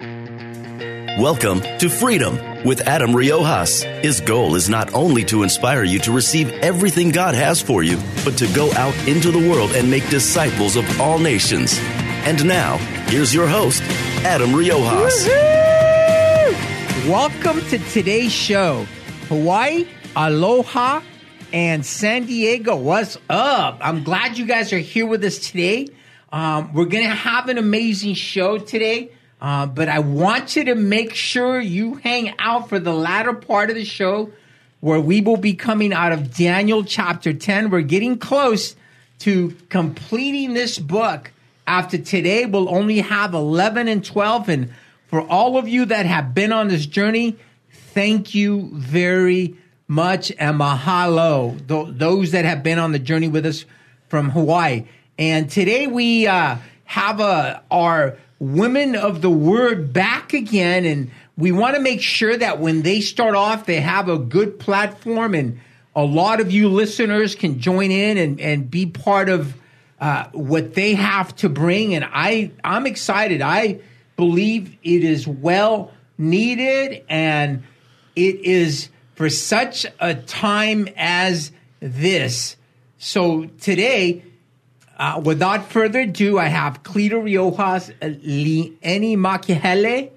Welcome to Freedom with Adam Riojas. His goal is not only to inspire you to receive everything God has for you, but to go out into the world and make disciples of all nations. And now, here's your host, Adam Riojas. Welcome to today's show. Hawaii, aloha, and San Diego. What's up? I'm glad you guys are here with us today. Um, we're going to have an amazing show today. Uh, but I want you to make sure you hang out for the latter part of the show where we will be coming out of Daniel chapter 10. We're getting close to completing this book. After today, we'll only have 11 and 12. And for all of you that have been on this journey, thank you very much and mahalo. Th- those that have been on the journey with us from Hawaii. And today we uh, have a, our women of the word back again. And we want to make sure that when they start off, they have a good platform and a lot of you listeners can join in and, and be part of uh, what they have to bring. And I, I'm excited. I believe it is well needed and it is for such a time as this. So today, uh, without further ado, I have Cleta Riojas, Lieni Makihele,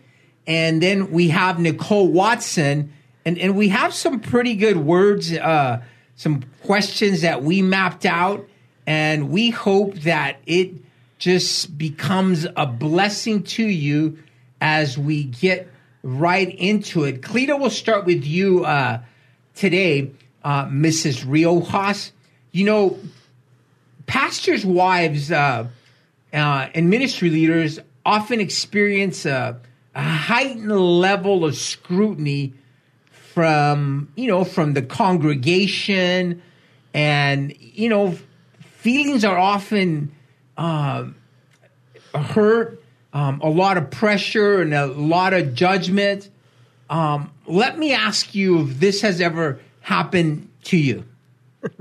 and then we have Nicole Watson. And, and we have some pretty good words, uh, some questions that we mapped out. And we hope that it just becomes a blessing to you as we get right into it. Cleta, will start with you uh, today, uh, Mrs. Riojas. You know, pastors' wives uh, uh, and ministry leaders often experience a, a, heightened level of scrutiny from you know from the congregation, and you know feelings are often uh, hurt, um, a lot of pressure, and a lot of judgment. Um, let me ask you if this has ever happened to you.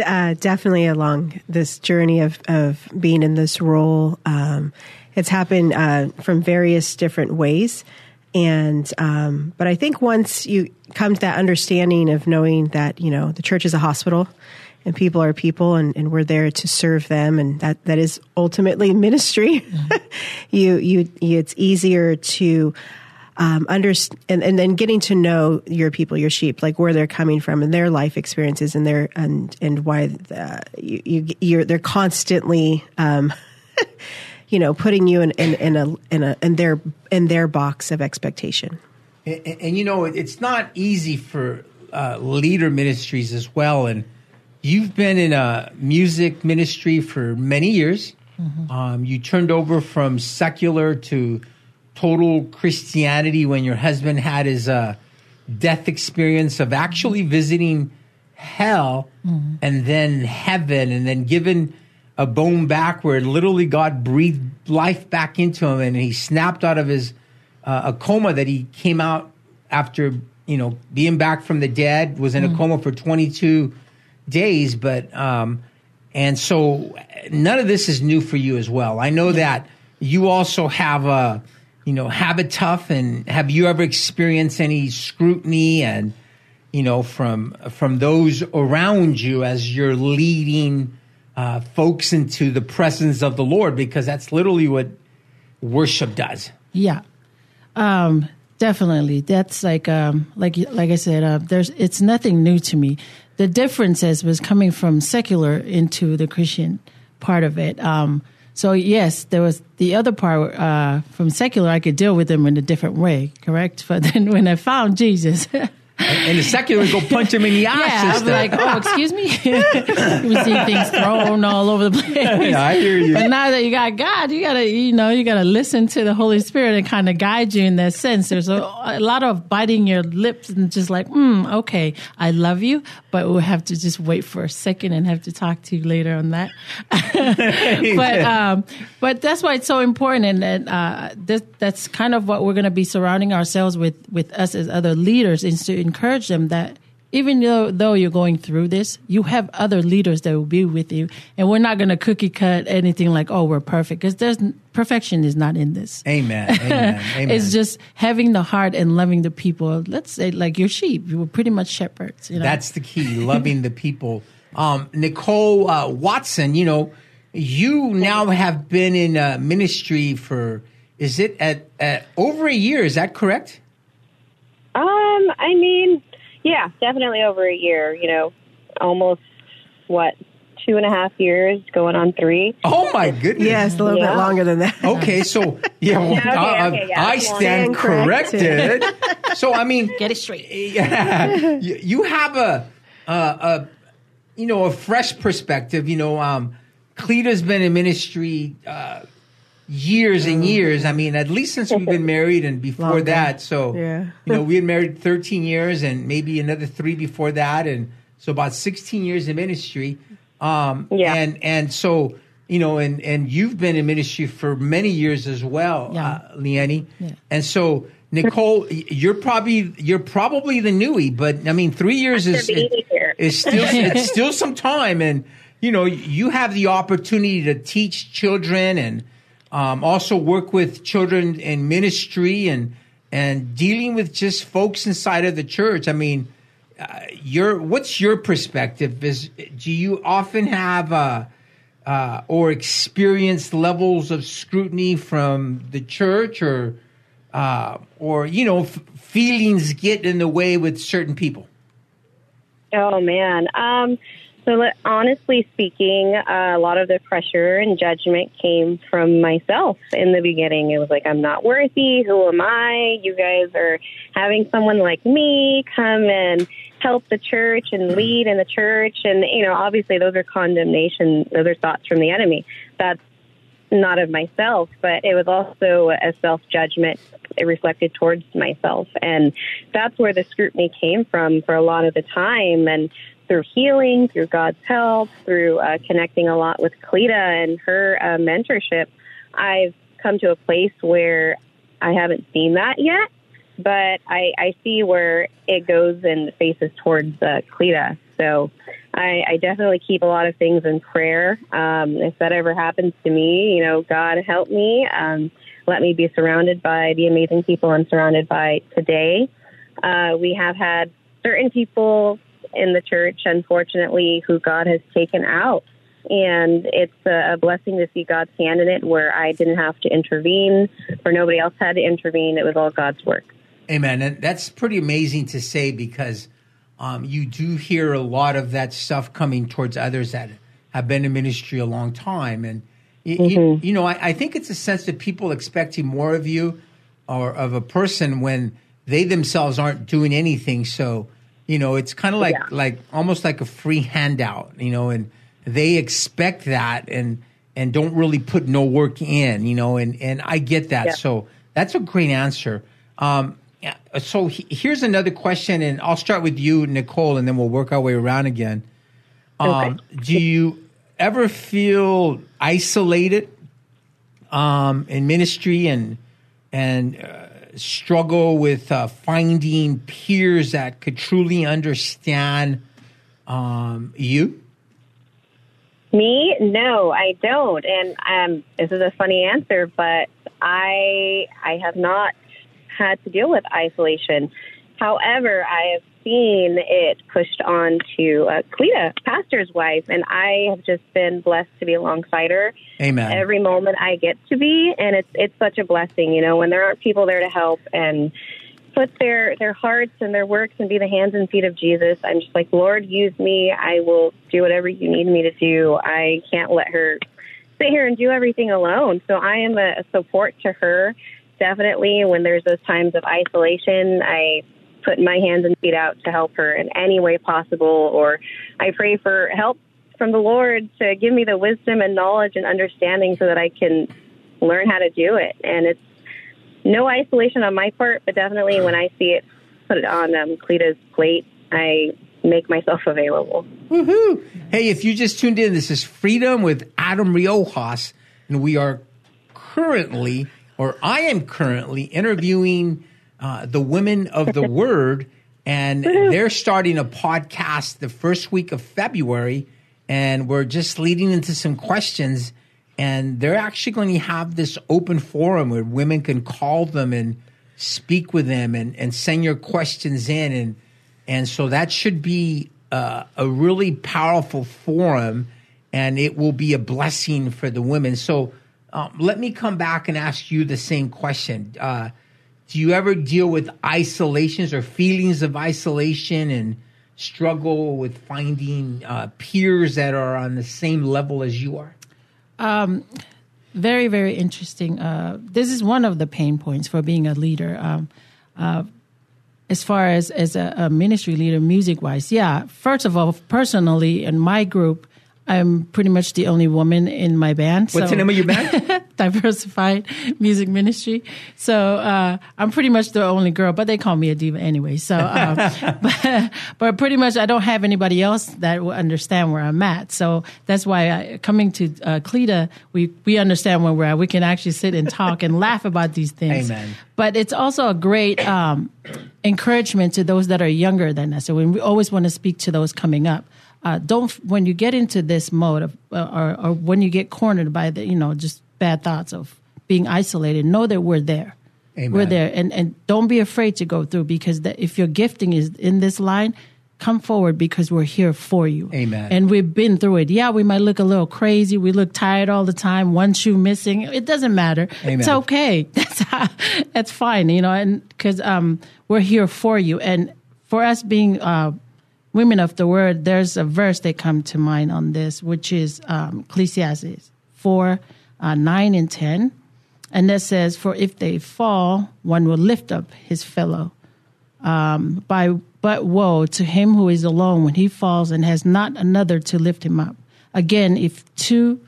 uh, definitely along this journey of, of being in this role. Um, it's happened uh, from various different ways. And, um, but I think once you come to that understanding of knowing that, you know, the church is a hospital and people are people and, and we're there to serve them. And that, that is ultimately ministry. Mm-hmm. you, you, you, it's easier to, um, under, and, and then getting to know your people, your sheep, like where they're coming from and their life experiences and their, and, and why uh, you, you, you're, they're constantly, um, you know, putting you in, in, in a, in a, in their, in their box of expectation. And, and, and you know, it's not easy for uh, leader ministries as well. And you've been in a music ministry for many years. Mm-hmm. Um, you turned over from secular to total Christianity when your husband had his uh, death experience of actually visiting hell mm-hmm. and then heaven and then given a bone back where literally God breathed life back into him and he snapped out of his uh, a coma that he came out after you know being back from the dead was in mm-hmm. a coma for 22 days but um and so none of this is new for you as well i know that you also have a you know, have it tough? And have you ever experienced any scrutiny and, you know, from from those around you as you're leading uh, folks into the presence of the Lord? Because that's literally what worship does. Yeah, um, definitely. That's like um, like like I said. Uh, there's it's nothing new to me. The difference was coming from secular into the Christian part of it. Um, so yes, there was the other part uh, from secular. I could deal with them in a different way, correct? But then when I found Jesus, and the secular would go punch him in the ass. Yeah, I'm like, oh, excuse me. you would see things thrown all over the place. I hear you. But now that you got God, you gotta, you know, you gotta listen to the Holy Spirit and kind of guide you in that sense. There's a, a lot of biting your lips and just like, hmm, okay, I love you, but we'll have to just wait for a second and have to talk to you later on that. but um, but that's why it's so important, and that uh, this, that's kind of what we're going to be surrounding ourselves with with us as other leaders, in to encourage them that even though, though you're going through this, you have other leaders that will be with you, and we're not going to cookie cut anything like, oh, we're perfect, because there's perfection is not in this. Amen. Amen. Amen. It's just having the heart and loving the people. Let's say, like your sheep, you were pretty much shepherds. You know? That's the key, loving the people. Um, Nicole uh, Watson, you know, you now have been in uh, ministry for, is it at, at over a year? Is that correct? Um, I mean, yeah, definitely over a year. You know, almost what two and a half years, going on three. Oh my goodness! Yes, a little Yeah. bit longer than that. Okay, so yeah, well, okay, uh, okay, yeah, I stand Stand corrected. corrected. so I mean, get it straight. yeah, you, you have a, a, a, you know, a fresh perspective. You know, um, Cleta's been in ministry uh, years and years. I mean, at least since we've been married and before Longer. that. So, Yeah. you know, we had married 13 years and maybe another three before that, and so about 16 years in ministry. Um, Yeah. and and so. You know, and, and you've been in ministry for many years as well, Yeah. uh, Leanne. Yeah. And so, Nicole, you're probably you're probably the newie, but I mean, three years is here. is still it's still some time, and you know, you have the opportunity to teach children and um, also work with children in ministry and and dealing with just folks inside of the church. I mean, uh, your what's your perspective? Is do you often have uh, uh, or experience levels of scrutiny from the church, or uh, or you know, f- feelings get in the way with certain people? Oh man. Um, so honestly speaking, uh, a lot of the pressure and judgment came from myself in the beginning. It was like, I'm not worthy. Who am I? You guys are having someone like me come and help the church and lead in the church. And, you know, obviously those are condemnation. Those are thoughts from the enemy. That's not of myself, but it was also a self judgment it reflected towards myself. And that's where the scrutiny came from for a lot of the time. And through healing, through God's help, through uh, connecting a lot with Cleta and her uh, mentorship, I've come to a place where I haven't seen that yet, but I, I see where it goes and faces towards uh, Cleta. So I, I definitely keep a lot of things in prayer. Um, if that ever happens to me, you know, God help me. Um, let me be surrounded by the amazing people I'm surrounded by today. Uh, we have had certain people in the church, unfortunately, who God has taken out. And it's a blessing to see God's hand in it where I didn't have to intervene or nobody else had to intervene. It was all God's work. Amen. And that's pretty amazing to say because um, you do hear a lot of that stuff coming towards others that have been in ministry a long time. And, y you, you know, I, I think it's a sense that people expecting more of you or of a person when they themselves aren't doing anything. So, you know, it's kind of like, Yeah. like almost like a free handout, you know, and they expect that and, and don't really put no work in, you know, and, and I get that. Yeah. So that's a great answer. Um, so he, here's another question, and I'll start with you, Nicole, and then we'll work our way around again. Um, Do you ever feel isolated um, in ministry and and uh, struggle with uh, finding peers that could truly understand um, you? Me? No, I don't. And um, this is a funny answer, but I I have not had to deal with isolation. However, I have seen it pushed on to uh, Cleta, pastor's wife, and I have just been blessed to be alongside her Amen. every moment I get to be, and it's it's such a blessing, you know, when there aren't people there to help and put their their hearts and their works and be the hands and feet of Jesus. I'm just like, Lord, use me. I will do whatever you need me to do. I can't let her sit here and do everything alone. So I am a, a support to her. Definitely, when there's those times of isolation, I putting my hands and feet out to help her in any way possible, or I pray for help from the Lord to give me the wisdom and knowledge and understanding so that I can learn how to do it. And it's no isolation on my part, but definitely when I see it, put it on um, Cleta's plate, I make myself available. Woohoo! Hey, if you just tuned in, this is Freedom with Adam Riojas, and we are currently, or I am currently, interviewing uh, the women of the Word, and they're starting a podcast the first week of February, and we're just leading into some questions. And they're actually going to have this open forum where women can call them and speak with them and, and send your questions in. And, and so that should be uh, a really powerful forum and it will be a blessing for the women. So um, let me come back and ask you the same question. Uh, do you ever deal with isolations or feelings of isolation and struggle with finding uh, peers that are on the same level as you are? Um, very, very interesting. Uh, this is one of the pain points for being a leader. Um, uh, as far as as a, a ministry leader, music wise, yeah. First of all, personally, in my group, I'm pretty much the only woman in my band. What's so the name of your band? Diversified Music Ministry. So uh, I'm pretty much the only girl, but they call me a diva anyway. So, uh, but, but pretty much I don't have anybody else that will understand where I'm at. So that's why I, coming to uh, Cleta, we we understand where we're at. We can actually sit and talk and laugh about these things. Amen. But it's also a great um, encouragement to those that are younger than us. So we always want to speak to those coming up uh, don't when you get into this mode of uh, or, or when you get cornered by the you know just bad thoughts of being isolated know that we're there. Amen. we're there. And and don't be afraid to go through because the, if your gifting is in this line come forward because we're here for you. Amen. and we've been through it. Yeah we might look a little crazy. We look tired all the time. One shoe missing. It doesn't matter. Amen. it's okay. That's how, that's fine you know and because um we're here for you. And for us being uh women of the word, there's a verse that come to mind on this, which is um, Ecclesiastes 4, uh, 9 and 10. And that says, For if they fall, one will lift up his fellow. Um, by But woe to him who is alone when he falls and has not another to lift him up. Again, if two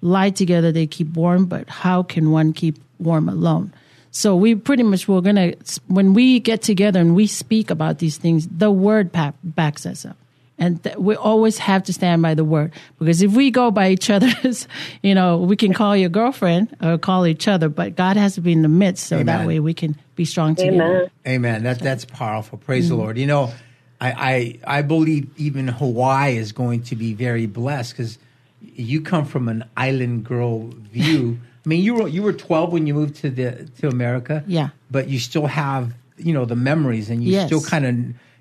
lie together, they keep warm, but how can one keep warm alone? So we pretty much we're gonna when we get together and we speak about these things, the word backs us up, and th- we always have to stand by the word because if we go by each other's, you know, we can call your girlfriend or call each other, but God has to be in the midst, so Amen. that way we can be strong together. Amen. Amen. That that's powerful. Praise the mm-hmm. Lord. You know, I, I I believe even Hawaii is going to be very blessed because you come from an island girl view. I mean, you were you were 12 when you moved to the to America. Yeah. But you still have you know the memories, and you Yes. still kind of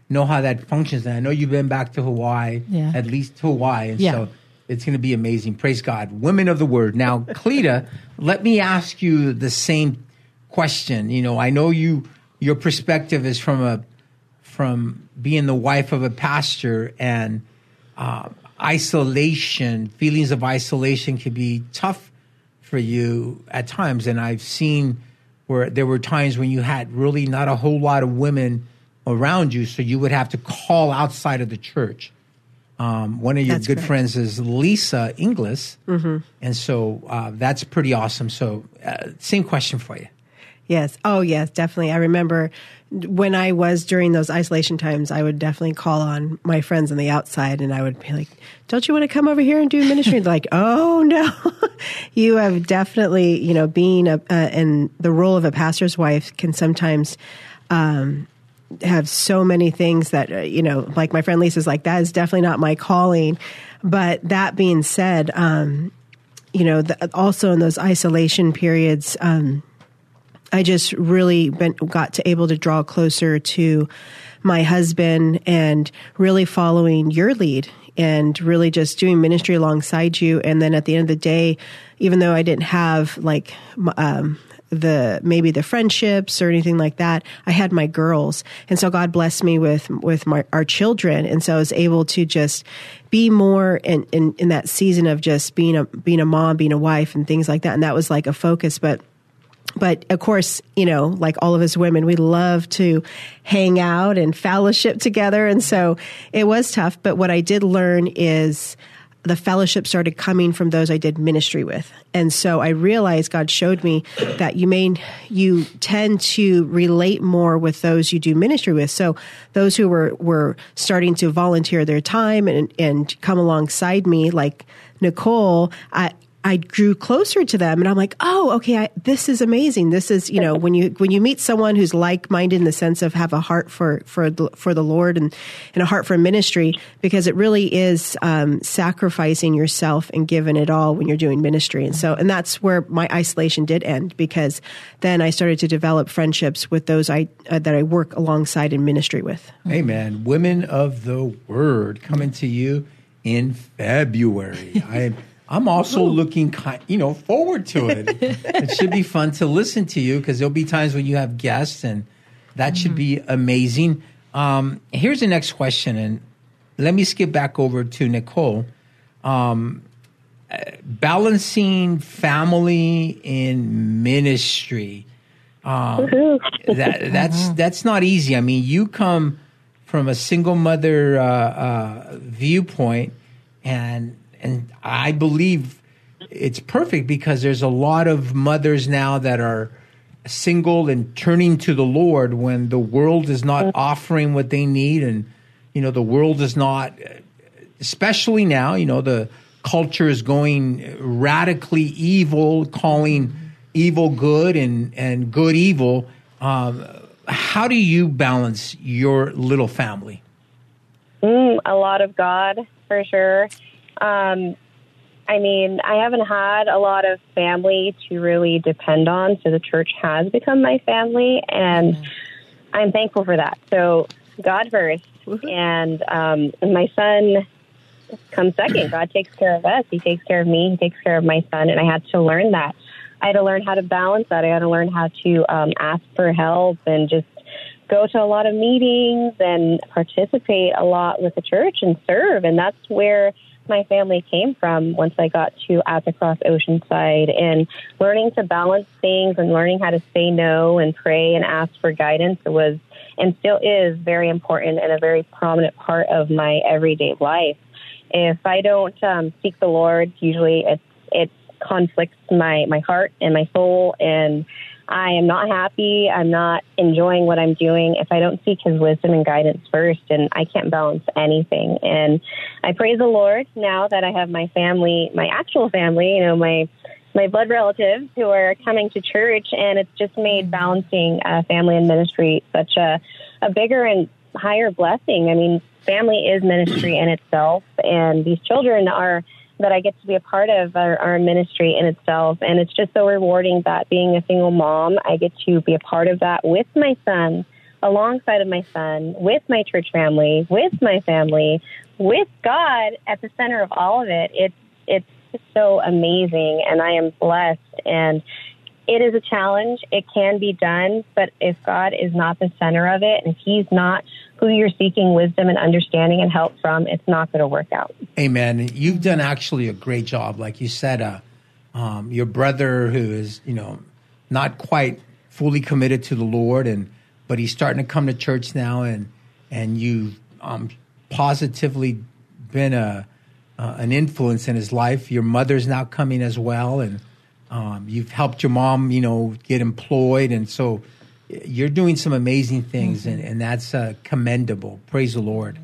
know how that functions. And I know you've been back to Hawaii, Yeah. at least to Hawaii, and Yeah. so it's going to be amazing. Praise God, women of the word. Now, Cleta, let me ask you the same question. You know, I know you your perspective is from a from being the wife of a pastor and uh, isolation, feelings of isolation can be tough for you at times. And I've seen where there were times when you had really not a whole lot of women around you, so you would have to call outside of the church. Um, one of your That's good correct. friends is Lisa Inglis, and so uh, that's pretty awesome. So, uh, same question for you. Yes. Oh, yes, definitely. I remember when I was during those isolation times, I would definitely call on my friends on the outside and I would be like, don't you want to come over here and do ministry? Like, oh, no. you have definitely, you know, being a, uh, in the role of a pastor's wife can sometimes, um, have so many things that, uh, you know, like my friend Lisa's like, that is definitely not my calling. But that being said, um, you know, the, also in those isolation periods, um, I just really been, got to able to draw closer to my husband and really following your lead and really just doing ministry alongside you. And then at the end of the day, even though I didn't have like, um, the maybe the friendships or anything like that i had my girls. And so god blessed me with with my our children. And so i was able to just be more in in, in that season of just being a being a mom being a wife and things like that. And that was like a focus. But but of course, you know, like all of us women, we love to hang out and fellowship together. And so it was tough. But what I did learn is the fellowship started coming from those I did ministry with. And so I realized God showed me that you may, you tend to relate more with those you do ministry with. So those who were, were starting to volunteer their time and, and come alongside me, like Nicole, I, I grew closer to them and I'm like, oh, okay, I, this is amazing. This is, you know, when you, when you meet someone who's like-minded in the sense of have a heart for, for, for the Lord and, and a heart for ministry, because it really is, um, sacrificing yourself and giving it all when you're doing ministry. And so, and that's where my isolation did end because then I started to develop friendships with those I, uh, that I work alongside in ministry with. Amen. Women of the Word coming to you in February. I I'm also looking, kind, you know, forward to it. it should be fun to listen to you because there'll be times when you have guests, and that should be amazing. Um, here's the next question, and let me skip back over to Nicole. Um, balancing family in ministry. Um, that, that's that's not easy. I mean, you come from a single mother uh, uh, viewpoint, and and I believe it's perfect because there's a lot of mothers now that are single and turning to the Lord when the world is not offering what they need, and you know the world is not, especially now. You know the culture is going radically evil, calling evil good and and good evil. Um, how do you balance your little family? Mm, a lot of God, for sure. Um, I mean, I haven't had a lot of family to really depend on, so the church has become my family, and I'm thankful for that. So, God 1st and um, my son comes second. God takes care of us. He takes care of me. He takes care of my son, and I had to learn that. I had to learn how to balance that. I had to learn how to um, ask for help and just go to a lot of meetings and participate a lot with the church and serve. And that's where my family came from once I got to At the Cross Oceanside and learning to balance things and learning how to say no and pray and ask for guidance was and still is very important and a very prominent part of my everyday life. If I don't um, seek the Lord, usually it it conflicts my my heart and my soul and I am not happy. I'm not enjoying what I'm doing if I don't seek His wisdom and guidance first, and I can't balance anything. And I praise the Lord now that I have my family, my actual family, you know, my my blood relatives who are coming to church, and it's just made balancing uh, family and ministry such a a bigger and higher blessing. I mean, family is ministry in itself, and these children are that I get to be a part of our, our ministry in itself. And it's just so rewarding that being a single mom, I get to be a part of that with my son, alongside of my son, with my church family, with my family, with God at the center of all of it. It's it's so amazing, and I am blessed. And it is a challenge. It can be done, but if God is not the center of it, and He's not who you're seeking wisdom and understanding and help from, it's not going to work out. Amen. You've done actually a great job, like you said. Uh, um, your brother, who is you know not quite fully committed to the Lord, and but he's starting to come to church now, and and you um, positively been a uh, an influence in his life. Your mother's now coming as well, and um, you've helped your mom, you know, get employed, and so you're doing some amazing things, and, and that's uh, commendable. Praise the Lord.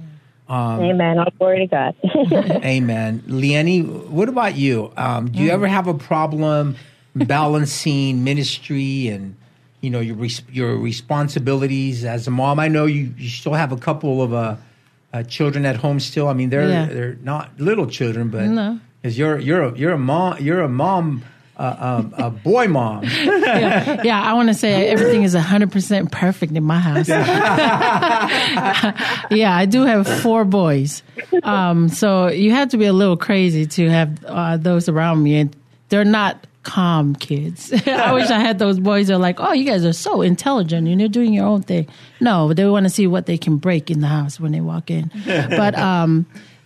Um, amen. All glory to God. amen. Leanne, what about you? Um, do you ever have a problem balancing ministry and you know your res- your responsibilities as a mom? I know you, you still have a couple of uh, uh, children at home still. I mean, they're Yeah. they're not little children, but No. because you're you're a, you're a mom you're a mom uh, um, a boy mom. yeah, yeah, I want to say everything is 100% perfect in my house. yeah, I do have four boys. Um, so you have to be a little crazy to have uh, those around me. And they're not calm kids. I wish I had those boys that are like, oh, you guys are so intelligent and you're doing your own thing. No, they want to see what they can break in the house when they walk in. But, um,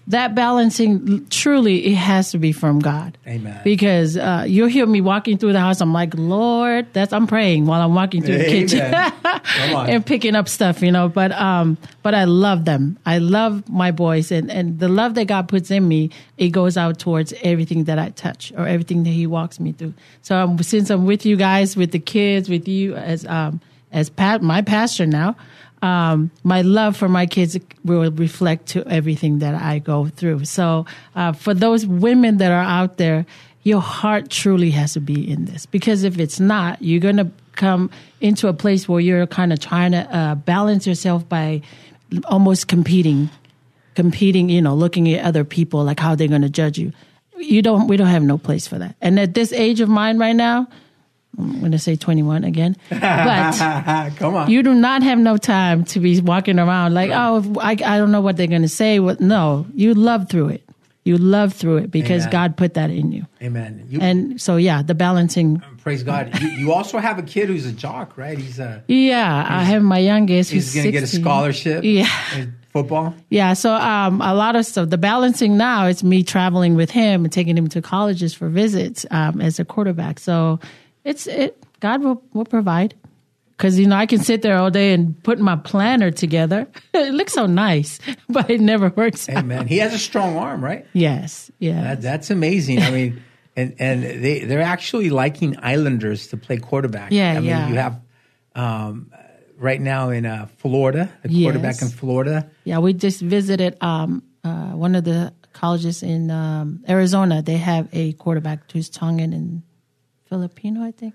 that balancing truly it has to be from God. Amen. Because uh, you'll hear me walking through the house. I'm like, Lord, that's I'm praying while I'm walking through the kitchen and picking up stuff, you know. But um, but I love them. I love my boys, and and the love that God puts in me, it goes out towards everything that I touch or everything that He walks me through. So um, since I'm with you guys, with the kids, with you as um as Pat, my pastor now. Um, my love for my kids will reflect to everything that I go through. So, uh, for those women that are out there, your heart truly has to be in this because if it's not, you're going to come into a place where you're kind of trying to uh, balance yourself by almost competing, competing, you know, looking at other people, like how they're going to judge you. You don't, we don't have no place for that. And at this age of mine right now, I'm going to say 21 again, but Come on. you do not have no time to be walking around like, oh, I, I don't know what they're going to say. What? No, you love through it. You love through it because Amen. God put that in you. Amen. You, And so, yeah, the balancing. praise God. You, you also have a kid who's a jock, right? He's a Yeah, I have my youngest. he's who's going to get a scholarship. Yeah. football. Yeah, so um, a lot of stuff. The balancing now is me traveling with him and taking him to colleges for visits um, as a quarterback. So it's it. God will will provide because you know I can sit there all day and put my planner together. it looks so nice, but it never works. out. Amen. He has a strong arm, right? Yes, Yeah. That, that's amazing. I mean, and and they they're actually liking Islanders to play quarterback. Yeah, I mean, yeah. you have um, right now in uh, Florida, the Yes. quarterback in Florida. Yeah, we just visited um, uh, one of the colleges in um, Arizona. They have a quarterback who's Tongan and Filipino, I think.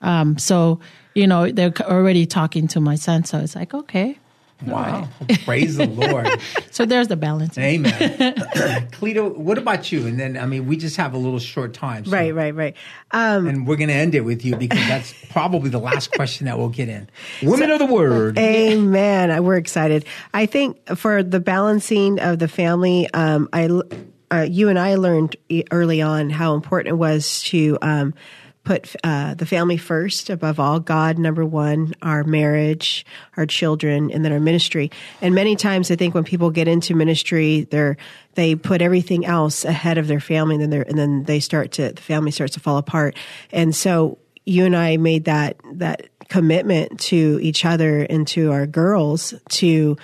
Um, so, you know, they're already talking to my son. So it's like, okay. Wow! Praise the Lord. So there's the balance. Amen. Cleta, what about you? And then, I mean, we just have a little short time, so- Right, right, right. Um, And we're going to end it with you because that's probably the last question that we'll get in. Women of the Word. Amen. We're excited. I think for the balancing of the family, um, I, uh, you and I learned early on how important it was to um, put uh, the family first above all. God number one, our marriage, our children, and then our ministry. And many times, I think when people get into ministry, they're they put everything else ahead of their family, and then they're, and then they start to the family starts to fall apart. And so you and I made that that commitment to each other and to our girls to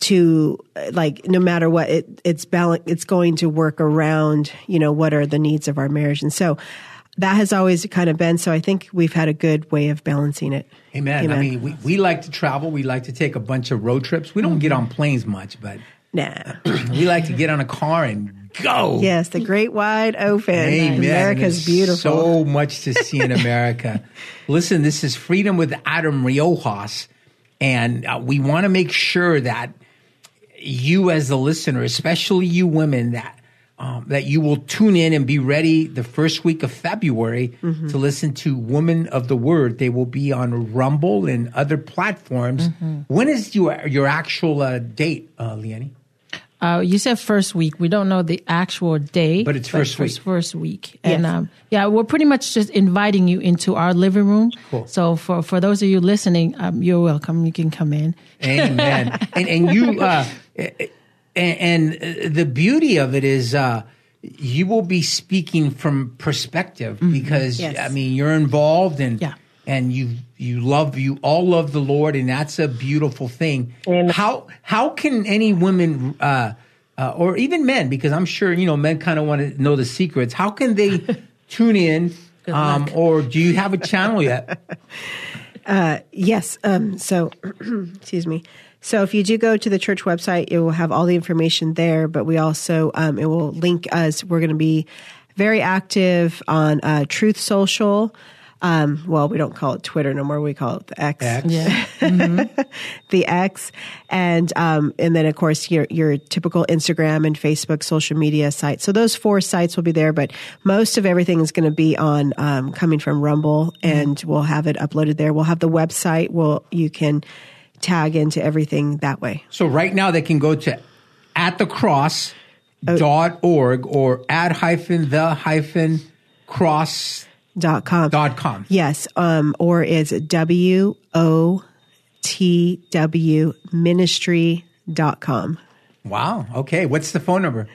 to like no matter what it it's balance it's going to work around you know what are the needs of our marriage and so that has always kind of been so I think we've had a good way of balancing it. Amen. I mean, we, we like to travel. We like to take a bunch of road trips. We don't get on planes much, but nah. we like to get on a car and go. Yes, the great wide open. Amen. America's beautiful. So much to see in America. Listen, this is Freedom with Adam Riojas, and uh, we want to make sure that you, as the listener, especially you women, that um, that you will tune in and be ready the first week of February Mm-hmm. to listen to Women of the Word. They will be on Rumble and other platforms. Mm-hmm. When is your your actual uh, date, uh, Leonie? Uh, you said first week. We don't know the actual day, But it's first week. First week, and um, yeah, we're pretty much just inviting you into our living room. Cool. So for for those of you listening, um, you're welcome. You can come in. Amen. and and you uh, and, and the beauty of it is uh, you will be speaking from perspective because Yes. I mean you're involved and Yeah. and you you love you all love the Lord and that's a beautiful thing. How how can any women uh, uh, or even men because I'm sure you know men kind of want to know the secrets. How can they tune in? Um, or do you have a channel yet? Yes. Um, so, excuse me. So, if you do go to the church website, it will have all the information there. But we also um, it will link us. We're going to be very active on uh, Truth Social. Um, well, we don't call it Twitter no more. We call it the X. X. Yeah. the X, and um, and then of course your your typical Instagram and Facebook social media sites. So those four sites will be there, but most of everything is going to be on um, coming from Rumble, and we'll have it uploaded there. We'll have the website. Well, you can tag into everything that way. So right now they can go to at the cross dot org or at hyphen the hyphen cross Dot com. dot com. Yes, um, or is W O T W ministry dot com. Wow. Okay. What's the phone number?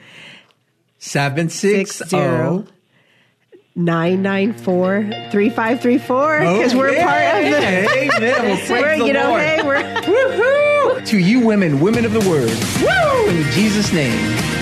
Seven six Six zero. zero 994 3534 because we're part of the. Amen. Well, We're, the you know, Lord. hey, we're. Woohoo! To you women, women of the word. Woo! In Jesus' name.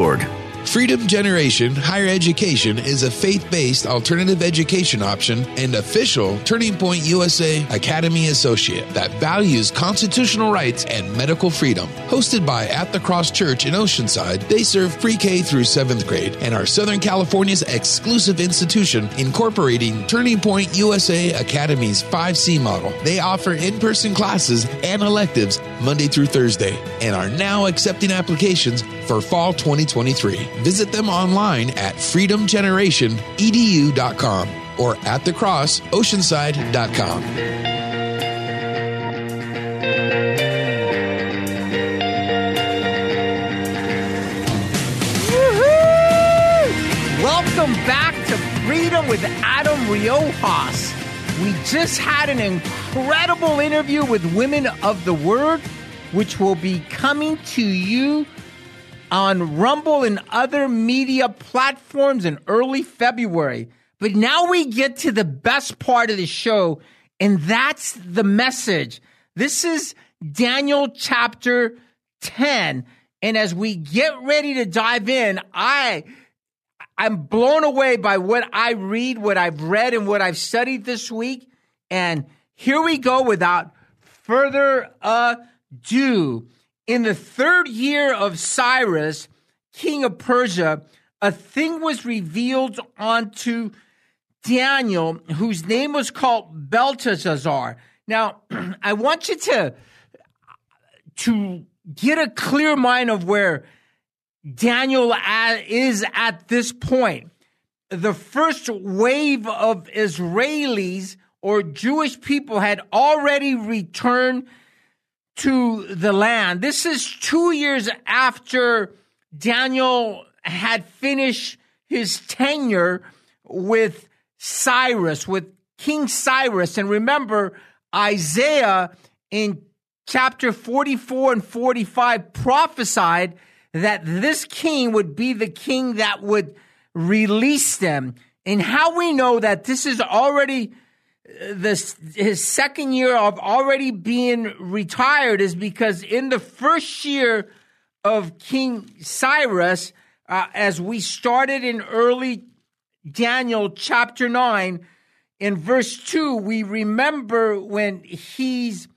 Freedom Generation Higher Education is a faith based alternative education option and official Turning Point USA Academy Associate that values constitutional rights and medical freedom. Hosted by At the Cross Church in Oceanside, they serve pre K through seventh grade and are Southern California's exclusive institution incorporating Turning Point USA Academy's 5C model. They offer in person classes and electives Monday through Thursday and are now accepting applications for fall 2023. Visit them online at freedomgenerationedu.com or at thecrossoceanside.com. Welcome back to Freedom with Adam Riojas. We just had an incredible interview with Women of the Word, which will be coming to you on Rumble and other media platforms in early February. But now we get to the best part of the show, and that's the message. This is Daniel chapter 10. And as we get ready to dive in, I I'm blown away by what I read, what I've read, and what I've studied this week. And here we go without further ado. In the third year of Cyrus, king of Persia, a thing was revealed unto Daniel, whose name was called Belteshazzar. Now, I want you to, to get a clear mind of where Daniel is at this point. The first wave of Israelis or Jewish people had already returned to the land. This is two years after Daniel had finished his tenure with Cyrus, with King Cyrus. And remember, Isaiah in chapter 44 and 45 prophesied that this king would be the king that would release them. And how we know that this is already this his second year of already being retired is because in the first year of King Cyrus, uh, as we started in early Daniel chapter 9, in verse 2, we remember when he's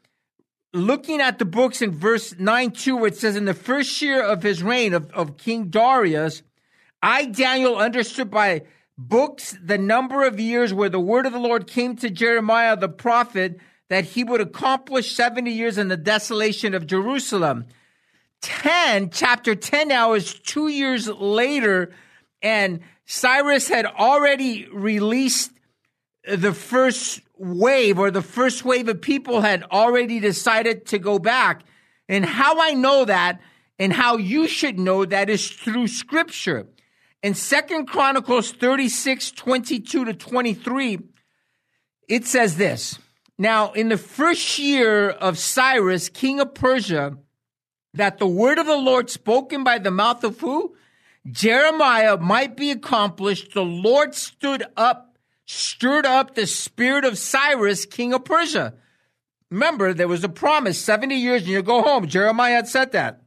looking at the books in verse 9 2, where it says, In the first year of his reign of, of King Darius, I, Daniel, understood by books the number of years where the word of the Lord came to Jeremiah the prophet that he would accomplish 70 years in the desolation of Jerusalem. 10, chapter 10 now is two years later, and Cyrus had already released the first wave or the first wave of people had already decided to go back. And how I know that and how you should know that is through scripture. In Second Chronicles 36, 22 to 23, it says this. Now, in the first year of Cyrus, king of Persia, that the word of the Lord spoken by the mouth of who? Jeremiah might be accomplished, the Lord stood up, stirred up the spirit of Cyrus, king of Persia. Remember, there was a promise 70 years and you go home. Jeremiah had said that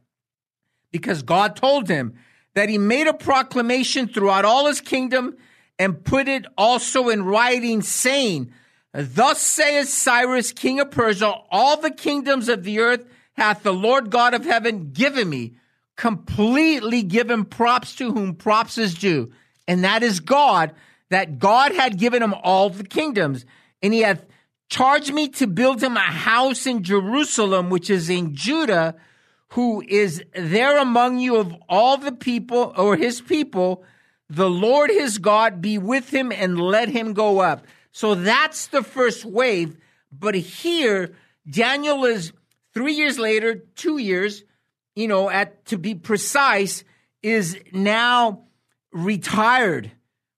because God told him that he made a proclamation throughout all his kingdom and put it also in writing, saying, Thus saith Cyrus, king of Persia, all the kingdoms of the earth hath the Lord God of heaven given me. Completely given props to whom props is due, and that is God, that God had given him all the kingdoms, and he hath charged me to build him a house in Jerusalem, which is in Judah, who is there among you of all the people or his people, the Lord his God be with him and let him go up. So that's the first wave. But here, Daniel is three years later, two years, you know, at to be precise, is now retired,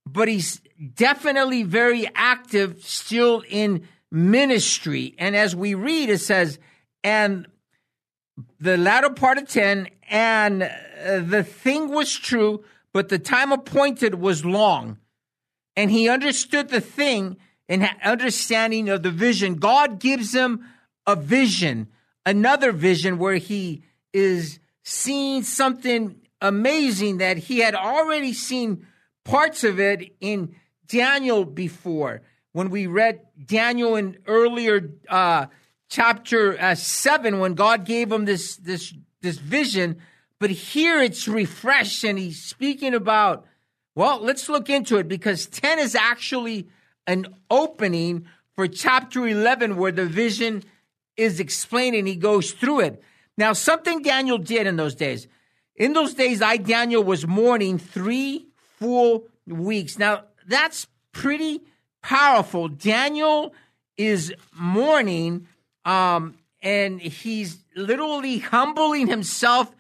but he's definitely very active still in ministry. And as we read, it says, and the latter part of 10, and uh, the thing was true, but the time appointed was long. And he understood the thing and understanding of the vision. God gives him a vision, another vision where he is seeing something amazing that he had already seen parts of it in Daniel before. When we read Daniel in earlier uh, chapter uh, seven, when God gave him this this this vision, but here it's refreshed, and he's speaking about. Well, let's look into it because ten is actually an opening for chapter eleven, where the vision is explained, and he goes through it. Now, something Daniel did in those days. In those days, I, Daniel, was mourning three full weeks. Now, that's pretty powerful. Daniel is mourning, um, and he's literally humbling himself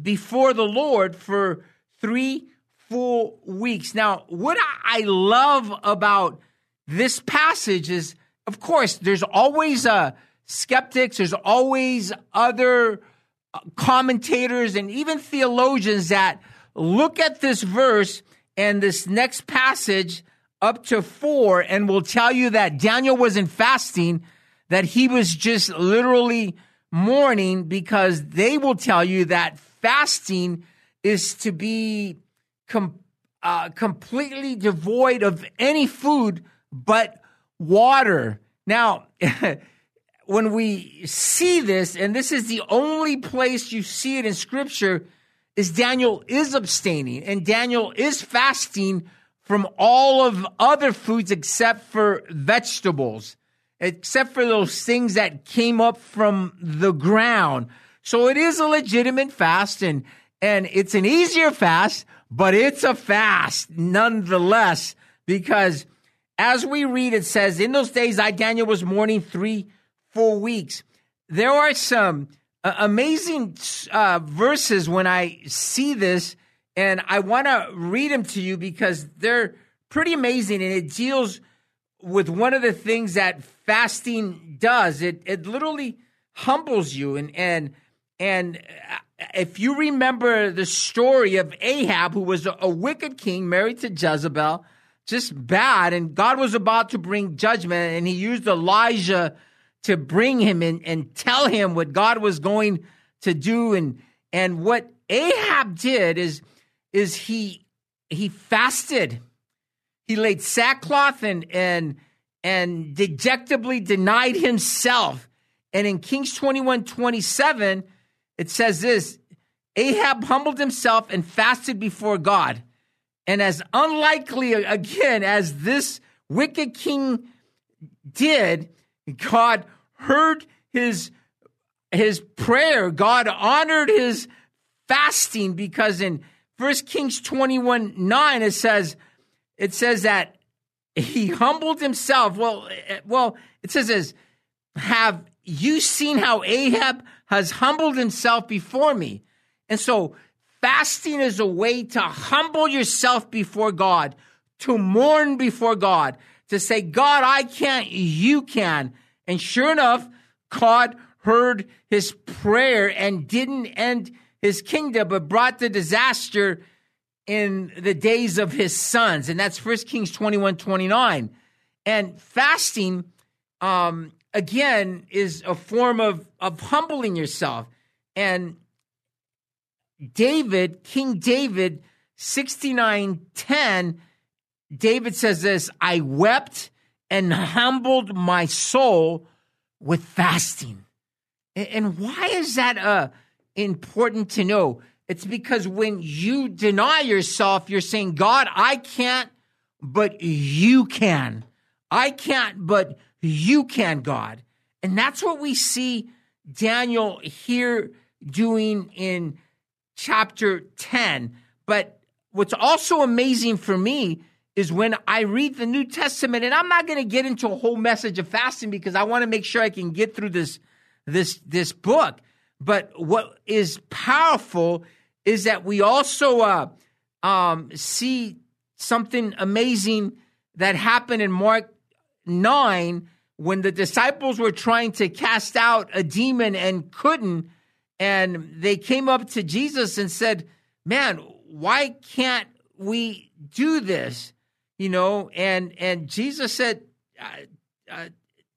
before the Lord for three full weeks. Now, what I love about this passage is, of course, there's always uh, skeptics, there's always other commentators and even theologians that look at this verse and this next passage up to four and will tell you that Daniel wasn't fasting, that he was just literally mourning because they will tell you that fasting is to be com- uh, completely devoid of any food but water. Now, when we see this, and this is the only place you see it in scripture, is Daniel is abstaining and Daniel is fasting from all of other foods except for vegetables, except for those things that came up from the ground. So it is a legitimate fast and, and it's an easier fast, but it's a fast nonetheless, because as we read, it says, in those days, I, Daniel, was mourning three four weeks. There are some uh, amazing uh, verses when I see this, and I want to read them to you because they're pretty amazing, and it deals with one of the things that fasting does. It it literally humbles you, and and and uh, if you remember the story of Ahab, who was a, a wicked king married to Jezebel, just bad, and God was about to bring judgment, and he used Elijah to bring him in and tell him what God was going to do. And, and what Ahab did is, is he, he fasted. He laid sackcloth and, and, and dejectably denied himself. And in Kings 21 27, it says this Ahab humbled himself and fasted before God. And as unlikely again as this wicked king did, God heard his his prayer. God honored his fasting because in 1 Kings 21 9 it says it says that he humbled himself. Well, eh, well, it says as have you seen how Ahab has humbled himself before me? And so fasting is a way to humble yourself before God, to mourn before God, to say, God, I can't, you can. And sure enough, God heard his prayer and didn't end his kingdom, but brought the disaster in the days of his sons. And that's 1 Kings 21 29. And fasting, um, again, is a form of, of humbling yourself. And David, King David, 6910, David says this I wept and humbled my soul with fasting. And why is that uh, important to know? It's because when you deny yourself, you're saying, God, I can't, but you can. I can't, but you can, God. And that's what we see Daniel here doing in chapter 10. But what's also amazing for me is when I read the New Testament, and I'm not going to get into a whole message of fasting because I want to make sure I can get through this this this book. But what is powerful is that we also uh, um, see something amazing that happened in Mark nine when the disciples were trying to cast out a demon and couldn't, and they came up to Jesus and said, "Man, why can't we do this?" You know, and and Jesus said, uh, uh,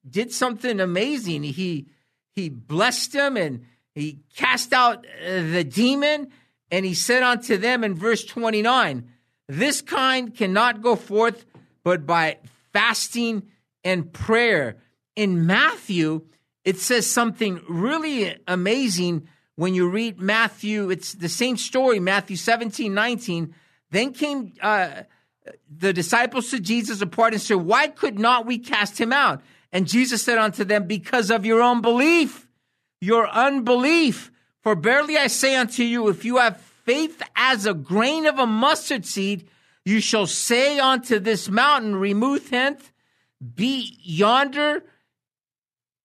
did something amazing. He he blessed them and he cast out uh, the demon, and he said unto them in verse twenty nine, "This kind cannot go forth, but by fasting." and prayer. In Matthew, it says something really amazing when you read Matthew. It's the same story, Matthew 17, 19. Then came uh, the disciples to Jesus apart and said, Why could not we cast him out? And Jesus said unto them, Because of your unbelief, your unbelief. For barely I say unto you, if you have faith as a grain of a mustard seed, you shall say unto this mountain, Remove hence be yonder,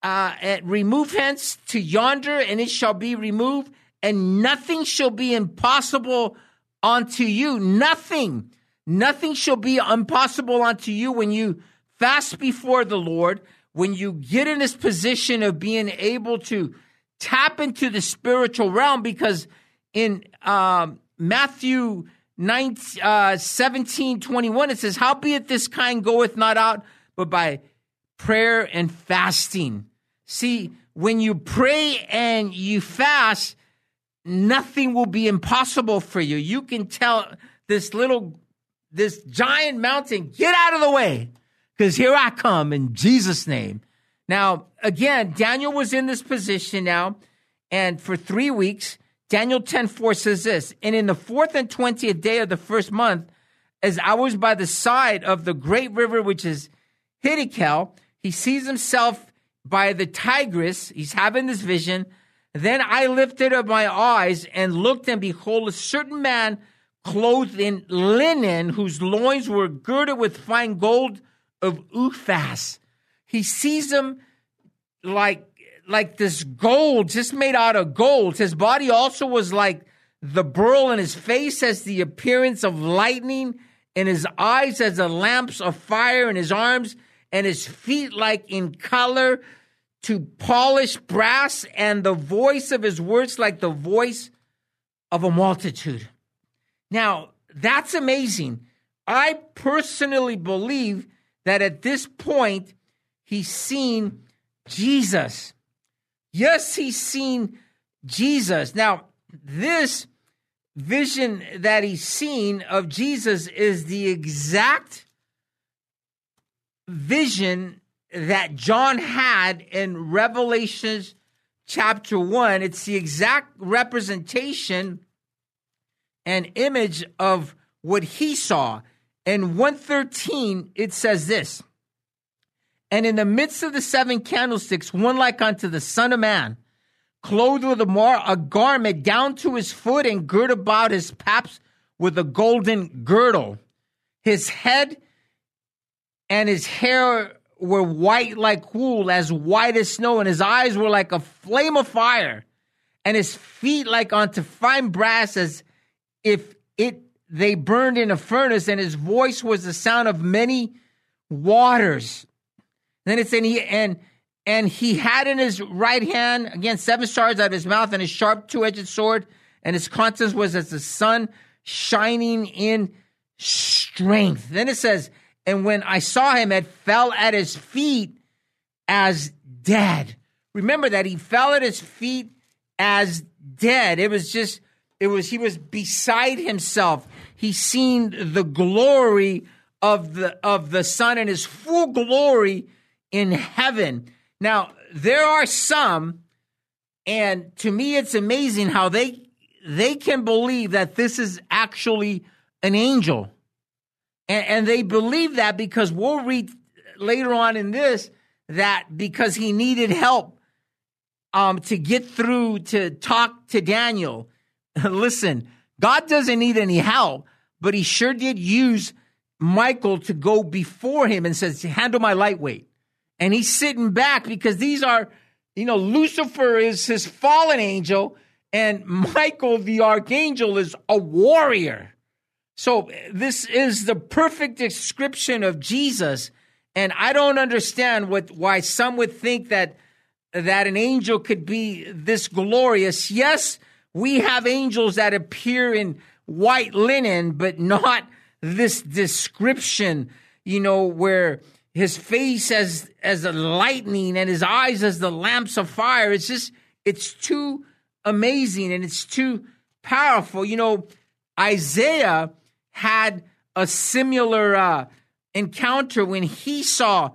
uh, remove hence to yonder, and it shall be removed, and nothing shall be impossible unto you. Nothing, nothing shall be impossible unto you when you fast before the Lord, when you get in this position of being able to tap into the spiritual realm, because in um, Matthew 9, uh, 17, 21, it says, Howbeit this kind goeth not out but by prayer and fasting. See, when you pray and you fast, nothing will be impossible for you. You can tell this little, this giant mountain, get out of the way, because here I come in Jesus' name. Now, again, Daniel was in this position now, and for three weeks, Daniel 10 4 says this, and in the fourth and twentieth day of the first month, as I was by the side of the great river, which is Hiddekel. He sees himself by the Tigris. He's having this vision. Then I lifted up my eyes and looked, and behold, a certain man clothed in linen, whose loins were girded with fine gold of Uphaz. He sees him like like this gold, just made out of gold. His body also was like the beryl, and his face has the appearance of lightning, and his eyes as the lamps of fire, and his arms and his feet like in color to polished brass, and the voice of his words like the voice of a multitude. Now, that's amazing. I personally believe that at this point, he's seen Jesus. Yes, he's seen Jesus. Now, this vision that he's seen of Jesus is the exact vision that John had in Revelations chapter 1. It's the exact representation and image of what he saw. In 113, it says this And in the midst of the seven candlesticks, one like unto the Son of Man, clothed with a, mar- a garment down to his foot, and girt about his paps with a golden girdle. His head and his hair were white like wool, as white as snow, and his eyes were like a flame of fire, and his feet like unto fine brass, as if it they burned in a furnace, and his voice was the sound of many waters. Then it's and he and and he had in his right hand again seven stars out of his mouth, and his sharp two-edged sword, and his countenance was as the sun shining in strength. Then it says, and when I saw him, it fell at his feet as dead. Remember that he fell at his feet as dead. It was just, it was, he was beside himself. He seen the glory of the, of the Son in his full glory in heaven. Now, there are some, and to me, it's amazing how they, they can believe that this is actually an angel. And, and they believe that because we'll read later on in this that because he needed help um, to get through to talk to Daniel. Listen, God doesn't need any help, but he sure did use Michael to go before him and says, handle my lightweight. And he's sitting back because these are, you know, Lucifer is his fallen angel and Michael the archangel is a warrior. So this is the perfect description of Jesus. And I don't understand what why some would think that that an angel could be this glorious. Yes, we have angels that appear in white linen, but not this description, you know, where his face as as a lightning and his eyes as the lamps of fire. It's just it's too amazing and it's too powerful. You know, Isaiah had a similar uh, encounter when he saw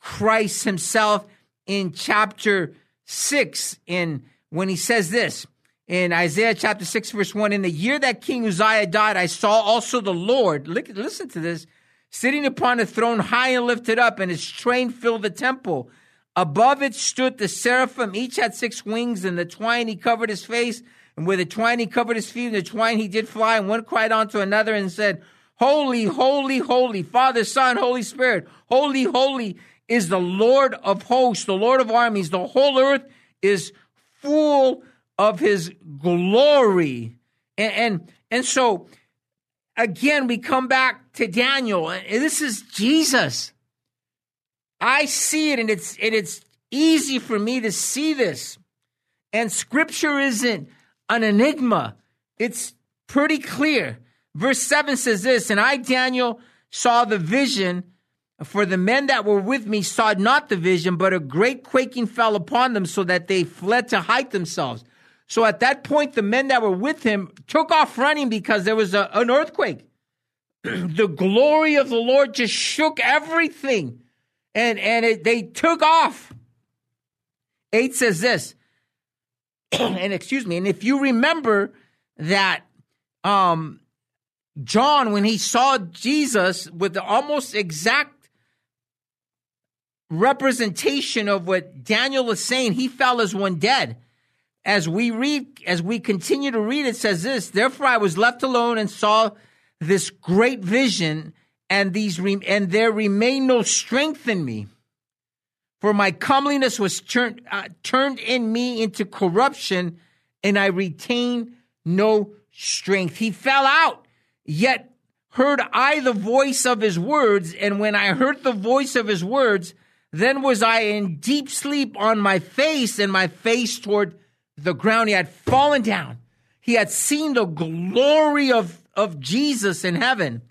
Christ himself in chapter 6 in when he says this in Isaiah chapter 6 verse 1 in the year that King Uzziah died I saw also the Lord look listen to this sitting upon a throne high and lifted up and his train filled the temple above it stood the seraphim each had six wings and the twine he covered his face and with the twine he covered his feet and the twine he did fly and one cried unto another and said holy holy holy father son holy spirit holy holy is the Lord of hosts, the Lord of armies. The whole earth is full of his glory. And, and, and so, again, we come back to Daniel. And this is Jesus. I see it, and it's, and it's easy for me to see this. And scripture isn't an enigma, it's pretty clear. Verse 7 says this And I, Daniel, saw the vision for the men that were with me saw not the vision, but a great quaking fell upon them so that they fled to hide themselves. So at that point, the men that were with him took off running because there was a, an earthquake. the glory of the Lord just shook everything and, and it, they took off. Eight says this, and excuse me, and if you remember that um, John, when he saw Jesus with the almost exact representation of what Daniel is saying. He fell as one dead. As we read, as we continue to read, it says this, therefore I was left alone and saw this great vision and these, re- and there remained no strength in me. For my comeliness was turned, uh, turned in me into corruption and I retained no strength. He fell out, yet heard I the voice of his words. And when I heard the voice of his words, then was I in deep sleep on my face and my face toward the ground. He had fallen down. He had seen the glory of, of Jesus in heaven.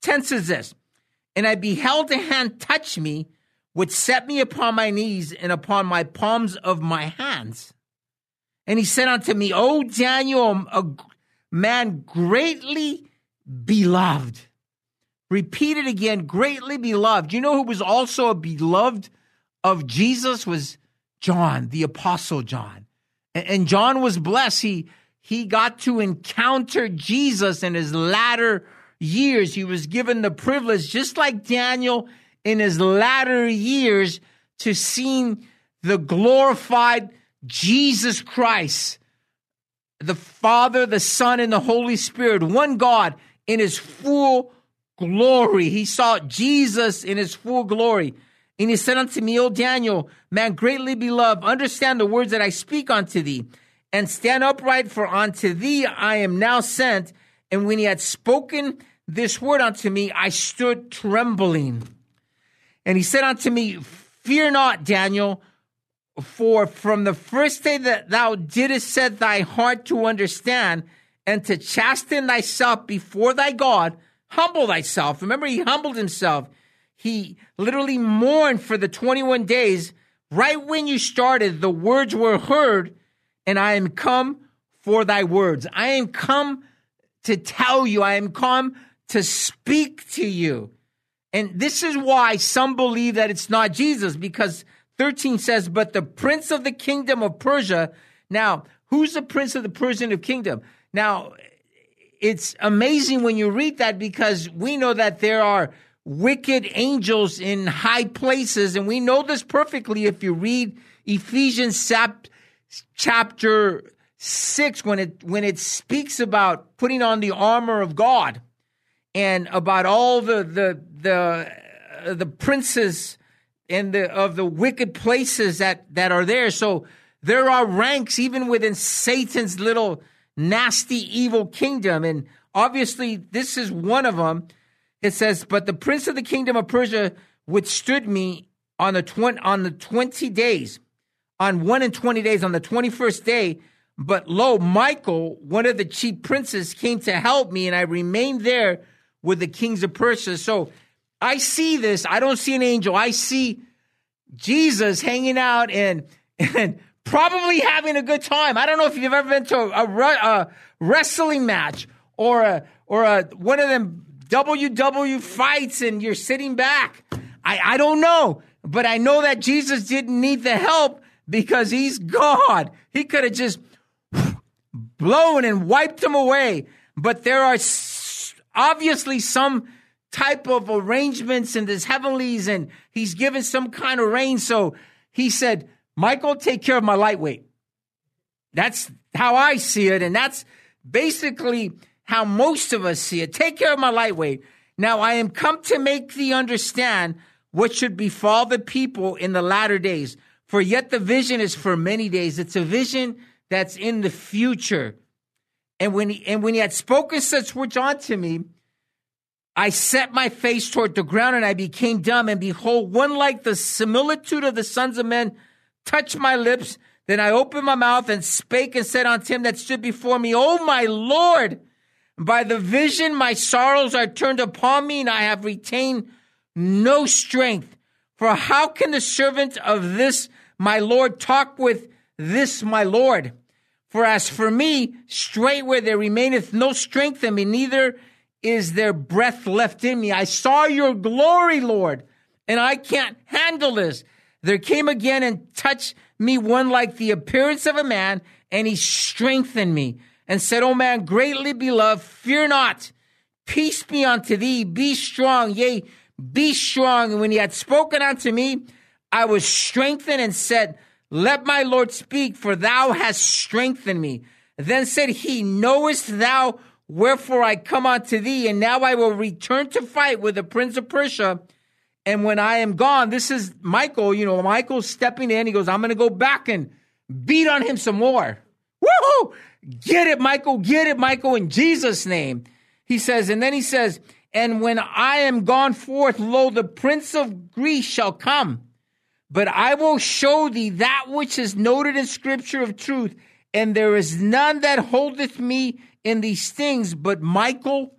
Tense is this. And I beheld a hand touch me, which set me upon my knees and upon my palms of my hands. And he said unto me, O Daniel, a man greatly beloved repeated again, greatly beloved. You know who was also a beloved of Jesus was John, the apostle John. And John was blessed. He he got to encounter Jesus in his latter years. He was given the privilege, just like Daniel in his latter years, to see the glorified Jesus Christ, the Father, the Son, and the Holy Spirit, one God in his full glory. He saw Jesus in his full glory. And he said unto me, O Daniel, man greatly beloved, understand the words that I speak unto thee, and stand upright, for unto thee I am now sent. And when he had spoken this word unto me, I stood trembling. And he said unto me, Fear not, Daniel, for from the first day that thou didst set thy heart to understand and to chasten thyself before thy God, Humble thyself. Remember, he humbled himself. He literally mourned for the 21 days. Right when you started, the words were heard, and I am come for thy words. I am come to tell you, I am come to speak to you. And this is why some believe that it's not Jesus, because 13 says, But the prince of the kingdom of Persia. Now, who's the prince of the Persian kingdom? Now, it's amazing when you read that because we know that there are wicked angels in high places, and we know this perfectly if you read Ephesians chapter six when it when it speaks about putting on the armor of God and about all the the the uh, the princes and the of the wicked places that that are there. So there are ranks even within Satan's little nasty evil kingdom, and obviously this is one of them. It says, "But the prince of the kingdom of Persia withstood me on the twenty on the twenty days, on one and twenty days, on the twenty first day." But lo, Michael, one of the chief princes, came to help me, and I remained there with the kings of Persia. So I see this. I don't see an angel. I see Jesus hanging out and and probably having a good time. I don't know if you've ever been to a, a, a wrestling match or a or a one of them WW fights and you're sitting back. I, I don't know, but I know that Jesus didn't need the help because he's God. He could have just blown and wiped them away. But there are obviously some type of arrangements in this heavenlies, and he's given some kind of rain. So he said, Michael, take care of my lightweight. That's how I see it. And that's basically how most of us see it. Take care of my lightweight. Now I am come to make thee understand what should befall the people in the latter days. For yet the vision is for many days. It's a vision that's in the future. And when he, and when he had spoken such words unto me, I set my face toward the ground and I became dumb. And behold, one like the similitude of the sons of men touched my lips. Then I opened my mouth and spake and said unto him that stood before me, O my Lord, by the vision my sorrows are turned upon me and I have retained no strength. For how can the servant of this my Lord talk with this my Lord? For as for me, straightway there remaineth no strength in me, neither is there breath left in me. I saw your glory, Lord, and I can't handle this. There came again and touched me one like the appearance of a man, and he strengthened me and said, O man, greatly beloved, fear not. Peace be unto thee. Be strong. Yea, be strong. And when he had spoken unto me, I was strengthened and said, let my Lord speak, for thou hast strengthened me. Then said he, Knowest thou wherefore I come unto thee? And now I will return to fight with the prince of Persia. And when I am gone, this is Michael, you know, Michael stepping in. He goes, I'm going to go back and beat on him some more. Woohoo! Get it, Michael. Get it, Michael, in Jesus' name. He says, and then he says, And when I am gone forth, lo, the prince of Greece shall come but I will show thee that which is noted in scripture of truth, and there is none that holdeth me in these things but Michael,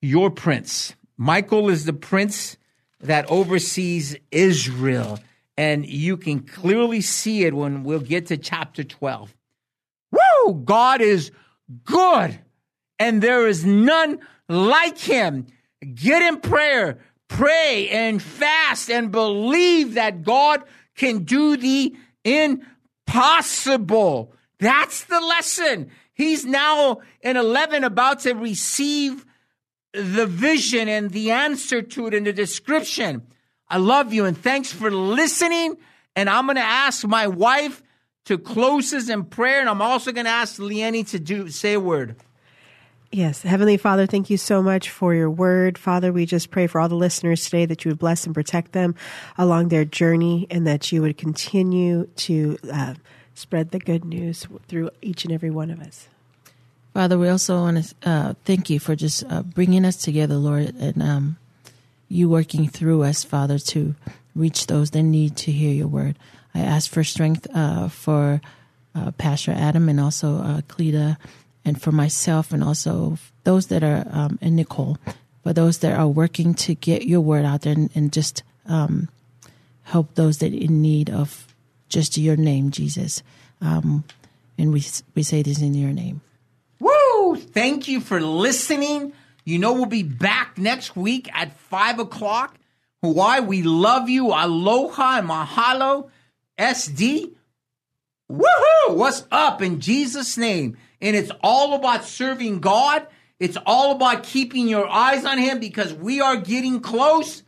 your prince. Michael is the prince that oversees Israel. And you can clearly see it when we'll get to chapter 12. God is good, and there is none like him. Get in prayer pray and fast and believe that God can do the impossible. That's the lesson. He's now in 11 about to receive the vision and the answer to it in the description. I love you and thanks for listening. And I'm going to ask my wife to close us in prayer. And I'm also going to ask Leanne to do say a word. Yes. Heavenly Father, thank you so much for your word. Father, we just pray for all the listeners today that you would bless and protect them along their journey and that you would continue to uh, spread the good news through each and every one of us. Father, we also want to uh, thank you for just uh, bringing us together, Lord, and um, you working through us, Father, to reach those that need to hear your word. I ask for strength uh, for uh, Pastor Adam and also uh, Cleta and for myself and also those that are um, and Nicole, for those that are working to get your word out there and, and just um, help those that in need of just your name, Jesus. Um, and we we say this in your name. Woo! Thank you for listening. You know we'll be back next week at five o'clock. Hawaii, we love you. Aloha and mahalo. SD. Woohoo! What's up in Jesus' name? And it's all about serving God. It's all about keeping your eyes on Him because we are getting close.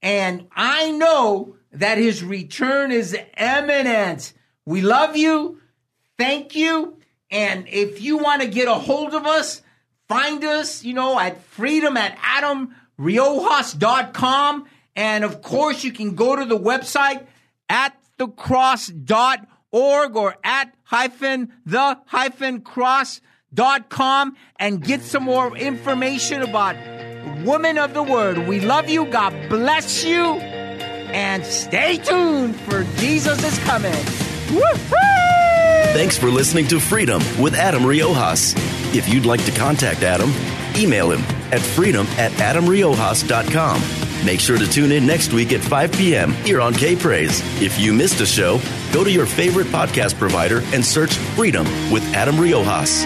And I know that His return is imminent. We love you. thank you. And if you want to get a hold of us, find us, you know, at freedom at adamriojas.com. And of course, you can go to the website at thecross.org or at hyphen the hyphen cross dot com and get some more information about Women of the Word. We love you. God bless you. And stay tuned for Jesus is coming. Woo-hoo! Thanks for listening to Freedom with Adam Riojas. If you'd like to contact Adam, email him at freedom at adamriojas.com. Make sure to tune in next week at 5 p.m. here on K Praise. If you missed a show, go to your favorite podcast provider and search Freedom with Adam Riojas.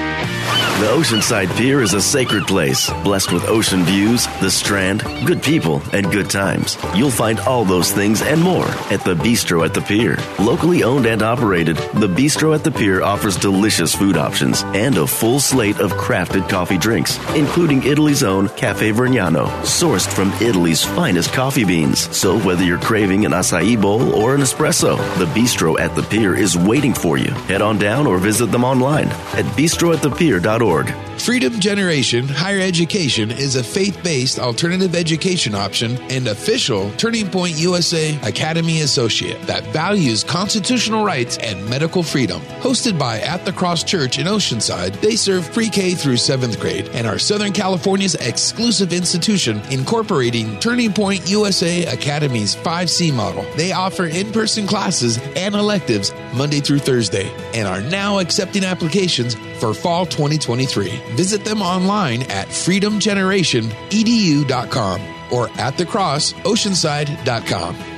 The Oceanside Pier is a sacred place, blessed with ocean views, the strand, good people, and good times. You'll find all those things and more at the Bistro at the Pier. Locally owned and operated, the Bistro at the Pier offers delicious food options and a full slate of crafted coffee drinks, including Italy's own Cafe Vergnano, sourced from Italy's finest coffee beans. So whether you're craving an acai bowl or an espresso, the Bistro at the Pier is waiting for you. Head on down or visit them online at bistroatthepier.org. Freedom Generation Higher Education is a faith based alternative education option and official Turning Point USA Academy Associate that values constitutional rights and medical freedom. Hosted by At the Cross Church in Oceanside, they serve pre K through 7th grade and are Southern California's exclusive institution incorporating Turning Point USA Academy's 5C model. They offer in person classes and electives Monday through Thursday and are now accepting applications for fall 2023. Visit them online at freedomgenerationedu.com or at thecrossoceanside.com.